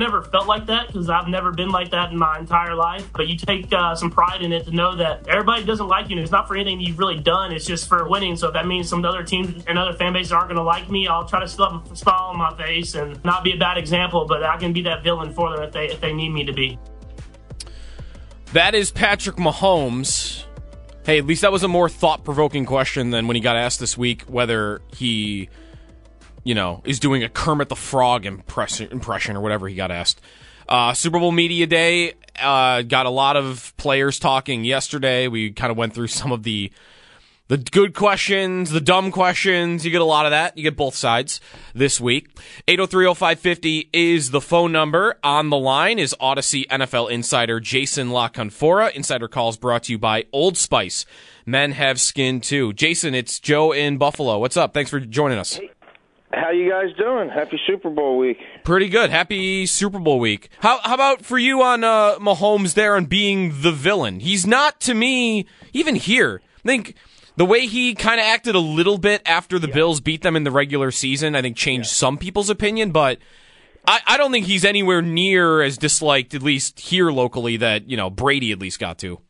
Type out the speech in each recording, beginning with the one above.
Never felt like that because I've never been like that in my entire life. But you take uh, some pride in it to know that everybody doesn't like you. And it's not for anything you've really done. It's just for winning. So if that means some other teams and other fan bases aren't going to like me, I'll try to have a smile on my face and not be a bad example. But I can be that villain for them if they if they need me to be. That is Patrick Mahomes. Hey, at least that was a more thought provoking question than when he got asked this week whether he you know, is doing a Kermit the Frog impression, impression or whatever he got asked. Uh, Super Bowl Media Day uh, got a lot of players talking yesterday. We kind of went through some of the the good questions, the dumb questions. You get a lot of that. You get both sides this week. 8030550 is the phone number. On the line is Audacy NFL insider Jason La Canfora. Insider calls brought to you by Old Spice. Men have skin too. Jason, it's Joe in Buffalo. What's up? Thanks for joining us. Hey. How you guys doing? Happy Super Bowl week. Pretty good. Happy Super Bowl week. How how about for you on uh, Mahomes there and being the villain? He's not to me even here. I think the way he kind of acted a little bit after the yeah. Bills beat them in the regular season, I think changed yeah. some people's opinion, but I, I don't think he's anywhere near as disliked, at least here locally, that you know Brady at least got to.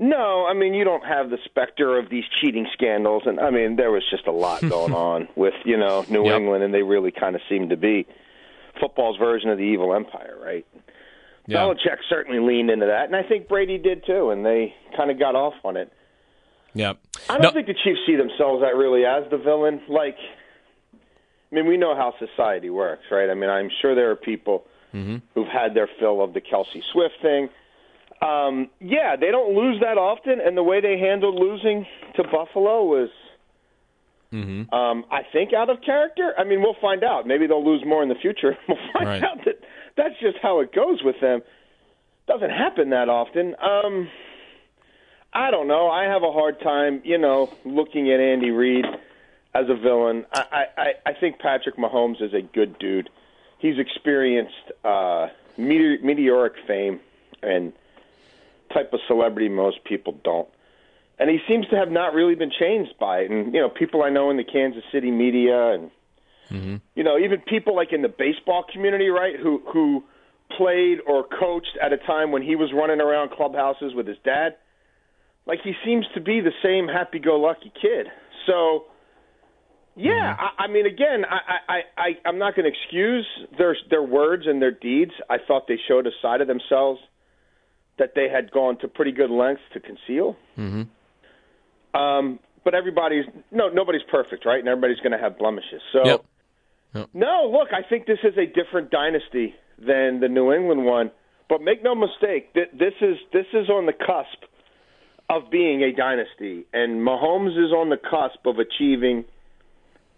No, I mean you don't have the specter of these cheating scandals, and I mean there was just a lot going on with you know New yep. England, and they really kind of seemed to be football's version of the evil empire, right? Yeah. Belichick certainly leaned into that, and I think Brady did too, and they kind of got off on it. Yeah, I don't no. think the Chiefs see themselves that really as the villain. Like, I mean, we know how society works, right? I mean, I'm sure there are people mm-hmm. who've had their fill of the Kelce Swift thing um, yeah, they don't lose that often, and the way they handled losing to Buffalo was, mm-hmm. um, I think, out of character. I mean, we'll find out. Maybe they'll lose more in the future. We'll find right. out that that's just how it goes with them. Doesn't happen that often. Um, I don't know. I have a hard time, you know, looking at Andy Reid as a villain. I, I, I think Patrick Mahomes is a good dude. He's experienced uh, meteor, meteoric fame and type of celebrity most people don't. And he seems to have not really been changed by it. And you know, people I know in the Kansas City media, and mm-hmm. you know, even people like in the baseball community, right, who who played or coached at a time when he was running around clubhouses with his dad. Like he seems to be the same happy-go-lucky kid. So, yeah, mm-hmm. I, I mean, again, I, I, I, I'm not going to excuse their their words and their deeds. I thought they showed a side of themselves that they had gone to pretty good lengths to conceal. Mm-hmm. Um, but everybody's no nobody's perfect, right? And everybody's going to have blemishes. So yep. Yep. no, look, I think this is a different dynasty than the New England one. But make no mistake, this is this is on the cusp of being a dynasty, and Mahomes is on the cusp of achieving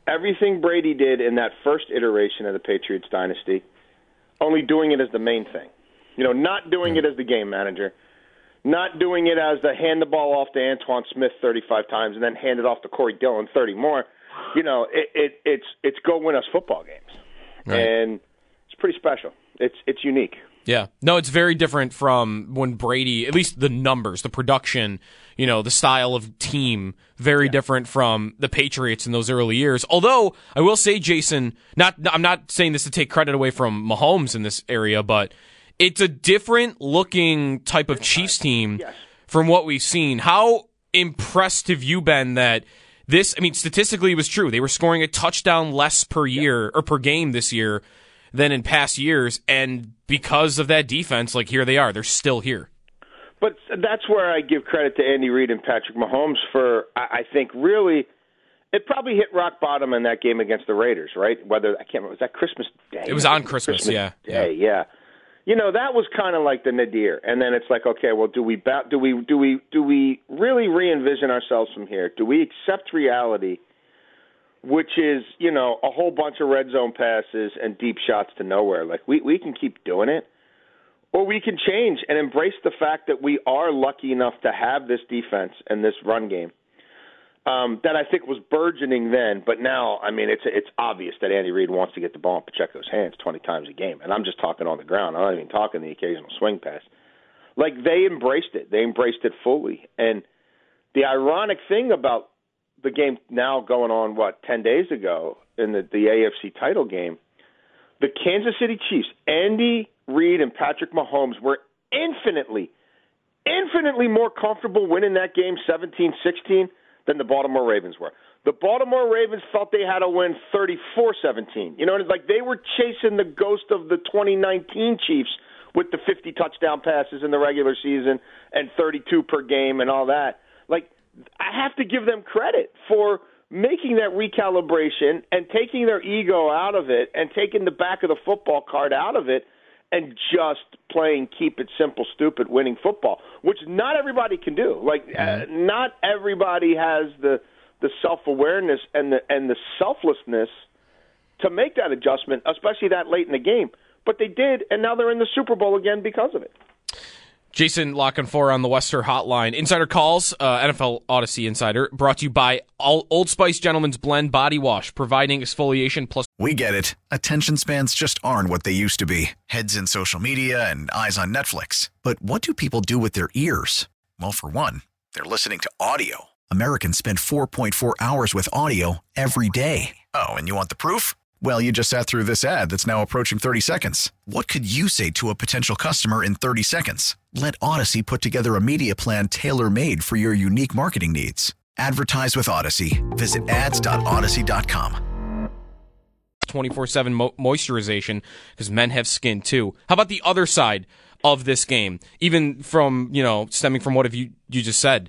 everything Brady did in that first iteration of the Patriots dynasty, only doing it as the main thing. You know, not doing it as the game manager, not doing it as the hand the ball off to Antowain Smith 35 times and then hand it off to Corey Dillon 30 more. You know, it, it it's it's go win us football games, right. and it's pretty special. It's it's unique. Yeah. No, it's very different from when Brady, at least the numbers, the production, you know, the style of team, very yeah. different from the Patriots in those early years. Although I will say, Jason, not I'm not saying this to take credit away from Mahomes in this area, but it's a different looking type of Chiefs team yes. from what we've seen. How impressed have you been that this, I mean, statistically it was true. They were scoring a touchdown less per year yeah. or per game this year than in past years. And because of that defense, like here they are, they're still here. But that's where I give credit to Andy Reid and Patrick Mahomes for, I think, really it probably hit rock bottom in that game against the Raiders, right? Whether I can't remember was that Christmas Day. It was on Christmas, Christmas yeah, Day, yeah. yeah you know that was kind of like the nadir, and then it's like, okay, well, do we ba- do we do we do we really re-envision ourselves from here? Do we accept reality, which is you know a whole bunch of red zone passes and deep shots to nowhere? Like we we can keep doing it, or we can change and embrace the fact that we are lucky enough to have this defense and this run game um, that I think was burgeoning then, but now, I mean, it's it's obvious that Andy Reid wants to get the ball in Pacheco's hands 20 times a game, and I'm just talking on the ground. I'm not even talking the occasional swing pass. Like they embraced it, they embraced it fully, and the ironic thing about the game now going on what 10 days ago in the, the AFC title game, the Kansas City Chiefs, Andy Reid and Patrick Mahomes were infinitely, infinitely more comfortable winning that game 17-16 than the Baltimore Ravens were. The Baltimore Ravens felt they had to win 34-17. You know, it's like they were chasing the ghost of the 2019 Chiefs with the 50 touchdown passes in the regular season and 32 per game and all that. Like I have to give them credit for making that recalibration and taking their ego out of it and taking the back of the football card out of it and just playing keep it simple, stupid, winning football, which not everybody can do. Like uh, Mm-hmm. not everybody has the the self awareness and the and the selflessness to make that adjustment, especially that late in the game. But they did, and now they're in the Super Bowl again because of it. Jason La Canfora on the Wester Hotline. Insider calls, uh, NFL Audacy Insider, brought to you by Old Spice Gentleman's Blend Body Wash, providing exfoliation plus. We get it. Attention spans just aren't what they used to be heads in social media and eyes on Netflix. But what do people do with their ears? Well, for one, they're listening to audio. Americans spend 4.4 hours with audio every day. Oh, and you want the proof? Well, you just sat through this ad that's now approaching 30 seconds. What could you say to a potential customer in 30 seconds? Let Audacy put together a media plan tailor made for your unique marketing needs. Advertise with Audacy. Visit ads.audacy.com. 24 7 mo- moisturization because men have skin too. How about the other side of this game? Even from, you know, stemming from what have you, you just said.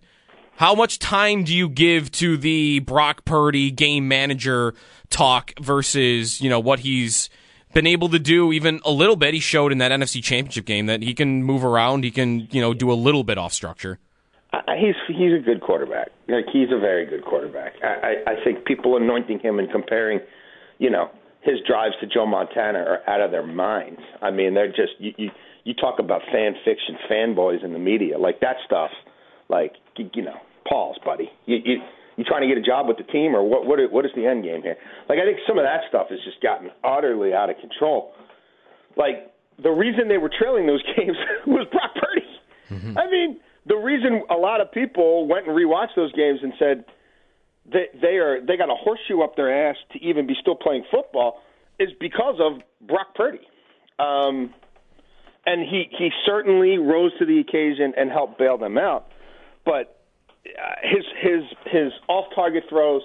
How much time do you give to the Brock Purdy game manager talk versus, you know, what he's been able to do even a little bit? He showed in that NFC championship game that he can move around, he can, you know, do a little bit off structure. I, he's he's a good quarterback. Like he's a very good quarterback. I, I, I think people anointing him and comparing, you know, his drives to Joe Montana are out of their minds. I mean, they're just you you, you talk about fan fiction, fanboys in the media, like that stuff. Like you, you know, Paul's buddy. You, you you trying to get a job with the team, or what? What is, what is the end game here? Like I think some of that stuff has just gotten utterly out of control. Like the reason they were trailing those games was Brock Purdy. I mean, the reason a lot of people went and rewatched those games and said that they are they got a horseshoe up their ass to even be still playing football is because of Brock Purdy. Um, and he he certainly rose to the occasion and helped bail them out. But uh, his his his off target throws,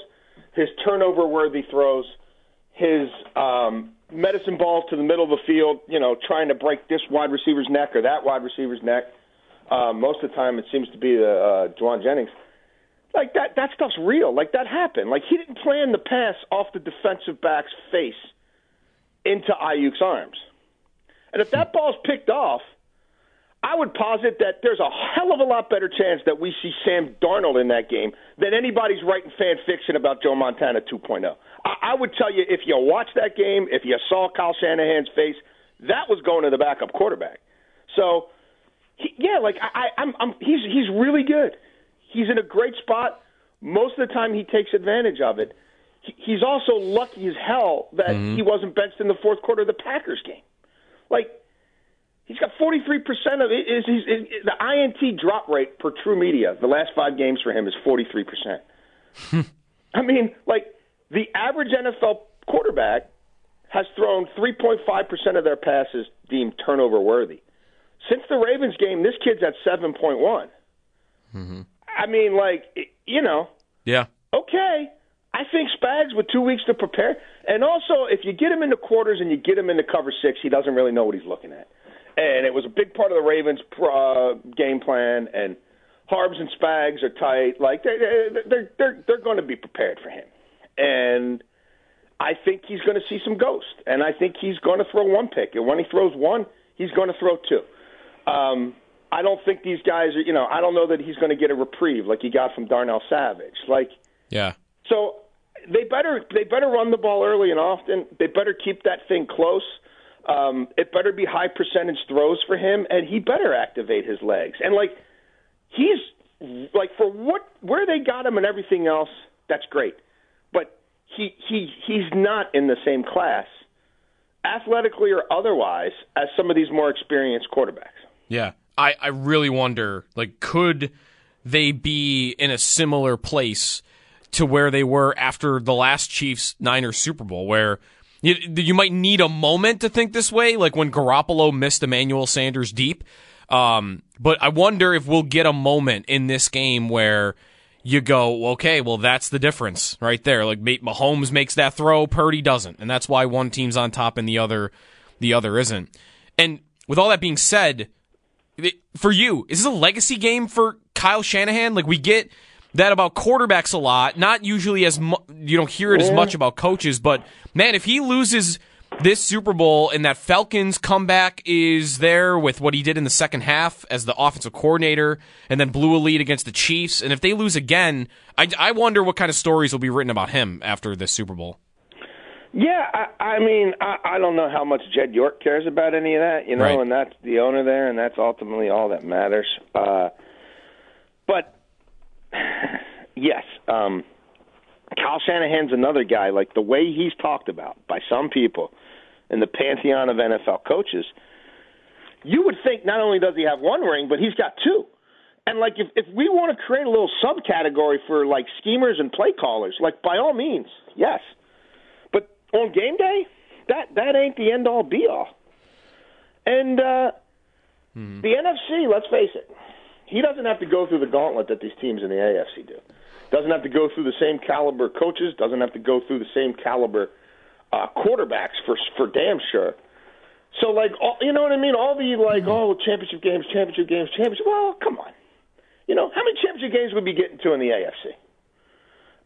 his turnover worthy throws, his um, medicine balls to the middle of the field, you know, trying to break this wide receiver's neck or that wide receiver's neck. Uh, most of the time, it seems to be the uh, Jauan Jennings. Like that, that stuff's real. Like that happened. Like he didn't plan the pass off the defensive back's face into Aiyuk's arms. And if that ball's picked off, I would posit that there's a hell of a lot better chance that we see Sam Darnold in that game than anybody's writing fan fiction about Joe Montana 2.0. I, I would tell you if you watched that game, if you saw Kyle Shanahan's face, that was going to the backup quarterback. So, he, yeah, like I, I, I'm, I'm, he's he's really good. He's in a great spot. Most of the time, he takes advantage of it. He, he's also lucky as hell that mm-hmm. he wasn't benched in the fourth quarter of the Packers game. Like He's got 43% of it. Is, is, is, the INT drop rate per TruMedia, the last five games for him is 43%. Hmm. I mean, like, the average NFL quarterback has thrown 3.5% of their passes deemed turnover worthy. Since the Ravens game, this kid's at 7.1. Mm-hmm. I mean, like, you know, Yeah. okay. I think Spags with two weeks to prepare, and also if you get him into quarters and you get him into cover six, he doesn't really know what he's looking at. And it was a big part of the Ravens' uh, game plan. And Harbs and Spags are tight. Like they're they're they're they're going to be prepared for him. And I think he's going to see some ghost. And I think he's going to throw one pick. And when he throws one, he's going to throw two. Um, I don't think these guys are, you know, I don't know that he's going to get a reprieve like he got from Darnell Savage. Like, yeah. So they better they better run the ball early and often. They better keep that thing close. Um, it better be high percentage throws for him, and he better activate his legs. And like, he's like for what where they got him and everything else, that's great. But he he he's not in the same class, athletically or otherwise, as some of these more experienced quarterbacks. Yeah. I, I really wonder, like, could they be in a similar place to where they were after the last Chiefs Niners Super Bowl, where you, you might need a moment to think this way, like when Garoppolo missed Emmanuel Sanders deep. Um, but I wonder if we'll get a moment in this game where you go, okay, well, that's the difference right there. Like Mahomes makes that throw, Purdy doesn't, and that's why one team's on top and the other, the other isn't. And with all that being said, for you, is this a legacy game for Kyle Shanahan? Like we get that about quarterbacks a lot, not usually as mu- you don't hear it as much about coaches, but man, if he loses this Super Bowl and that Falcons comeback is there with what he did in the second half as the offensive coordinator and then blew a lead against the Chiefs, and if they lose again, I, I wonder what kind of stories will be written about him after this Super Bowl. Yeah, I, I mean, I, I don't know how much Jed York cares about any of that, you know, Right. and that's the owner there, and that's ultimately all that matters. Uh, but yes, um, Kyle Shanahan's another guy. Like the way he's talked about by some people in the pantheon of NFL coaches, you would think not only does he have one ring, but he's got two. And like if if we want to create a little subcategory for like schemers and play callers, like by all means, yes. But on game day, that that ain't the end all be all. And uh the NFC, let's face it, he doesn't have to go through the gauntlet that these teams in the AFC do. Doesn't have to go through the same caliber coaches. Doesn't have to go through the same caliber uh, quarterbacks for for damn sure. So like, all, you know what I mean? All the like, oh, championship games, championship games, championship. Well, come on. You know how many championship games would be getting to in the AFC?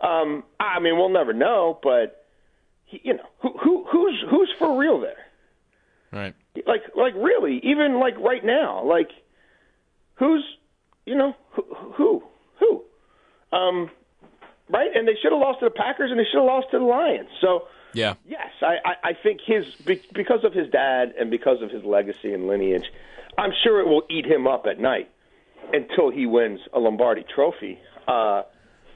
Um, I mean, we'll never know, but he, you know, who who who's who's for real there? Right. like like really even like right now like who's you know who who who? Um right? And they should have lost to the packers and they should have lost to the lions. So Yeah. yes i i, I think his be- because of his dad and because of his legacy and lineage i'm sure it will eat him up at night until he wins a lombardi trophy. Uh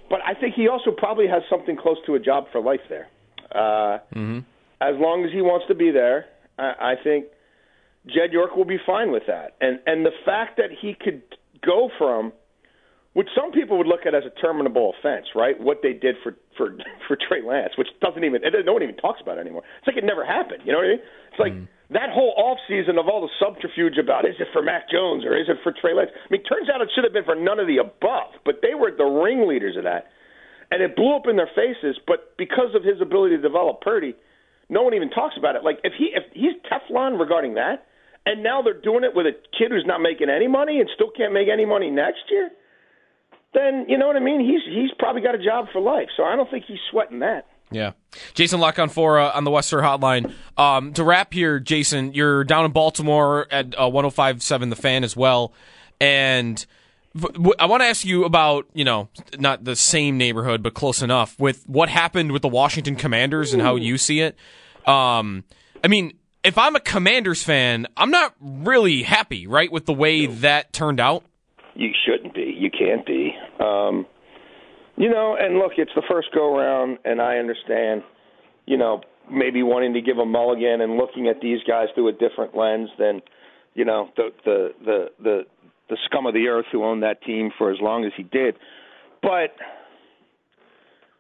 but i think he also probably has something close to a job for life there. Uh mhm as long as he wants to be there, I, I think Jed York will be fine with that. And and the fact that he could go from which some people would look at as a terminable offense, right? What they did for for for Trey Lance, which doesn't even no one even talks about it anymore. It's like it never happened. You know what I mean? It's like mm. that whole off season of all the subterfuge about is it for Mac Jones or is it for Trey Lance? I mean, turns out it should have been for none of the above, but they were the ringleaders of that, and it blew up in their faces. But because of his ability to develop Purdy, no one even talks about it. Like if he if he's Teflon regarding that, and now they're doing it with a kid who's not making any money and still can't make any money next year, then you know what I mean. He's he's probably got a job for life. So I don't think he's sweating that. Yeah. Jason La Canfora uh, on the Western Hotline. Um, to wrap here, Jason, you're down in Baltimore at uh, 105.7 The Fan as well, and I want to ask you about you know not the same neighborhood but close enough with what happened with the Washington Commanders and how you see it. Um, I mean, if I'm a Commanders fan, I'm not really happy, right, with the way that turned out. You shouldn't be. You can't be. Um, you know, and look, it's the first go round, and I understand. You know, maybe wanting to give a mulligan and looking at these guys through a different lens than, you know, the the the the, the scum of the earth who owned that team for as long as he did. But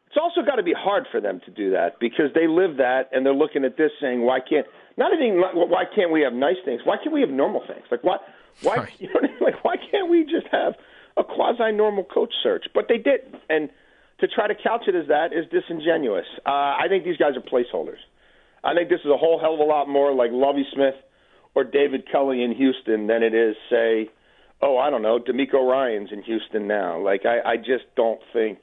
it's also got to be hard for them to do that because they live that and they're looking at this saying, why can't not even why can't we have nice things? Why can't we have normal things? Like what? Why Right. you know what I mean? like why can't we just have a quasi normal coach search? But they did, and to try to couch it as that is disingenuous. Uh, I think these guys are placeholders. I think this is a whole hell of a lot more like Lovie Smith or David Culley in Houston than it is, say, oh, I don't know, DeMeco Ryans in Houston now. Like I, I just don't think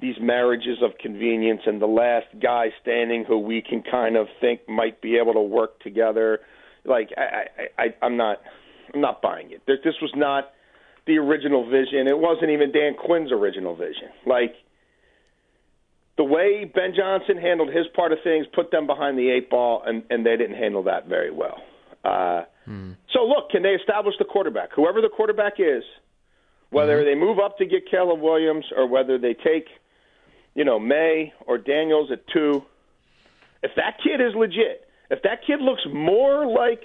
these marriages of convenience and the last guy standing who we can kind of think might be able to work together. Like I, I, I I'm not I'm not buying it. This, this was not the original vision. It wasn't even Dan Quinn's original vision. Like the way Ben Johnson handled his part of things put them behind the eight ball, and, and they didn't handle that very well. Uh, hmm. So, look, can they establish the quarterback? Whoever the quarterback is, whether mm-hmm. they move up to get Caleb Williams or whether they take, you know, Maye or Daniels at two, if that kid is legit, if that kid looks more like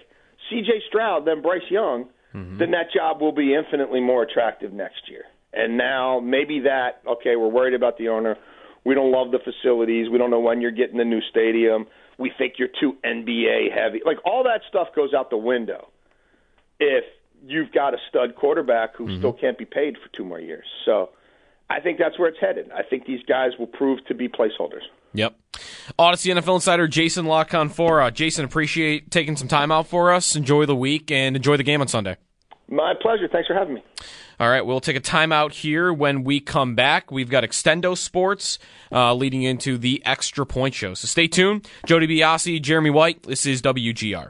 C.J. Stroud than Bryce Young, mm-hmm. then that job will be infinitely more attractive next year. And now maybe that, okay, we're worried about the owner we don't love the facilities. We don't know when you're getting the new stadium. We think you're too NBA heavy. Like all that stuff goes out the window if you've got a stud quarterback who mm-hmm. still can't be paid for two more years. So I think that's where it's headed. I think these guys will prove to be placeholders. Yep. Audacy NFL Insider Jason La Canfora. Jason, appreciate taking some time out for us. Enjoy the week and enjoy the game on Sunday. My pleasure. Thanks for having me. All right, we'll take a timeout here. When we come back, we've got Extendo Sports uh, leading into the Extra Point Show. So stay tuned. Joe DiBiase, Jeremy White. This is WGR.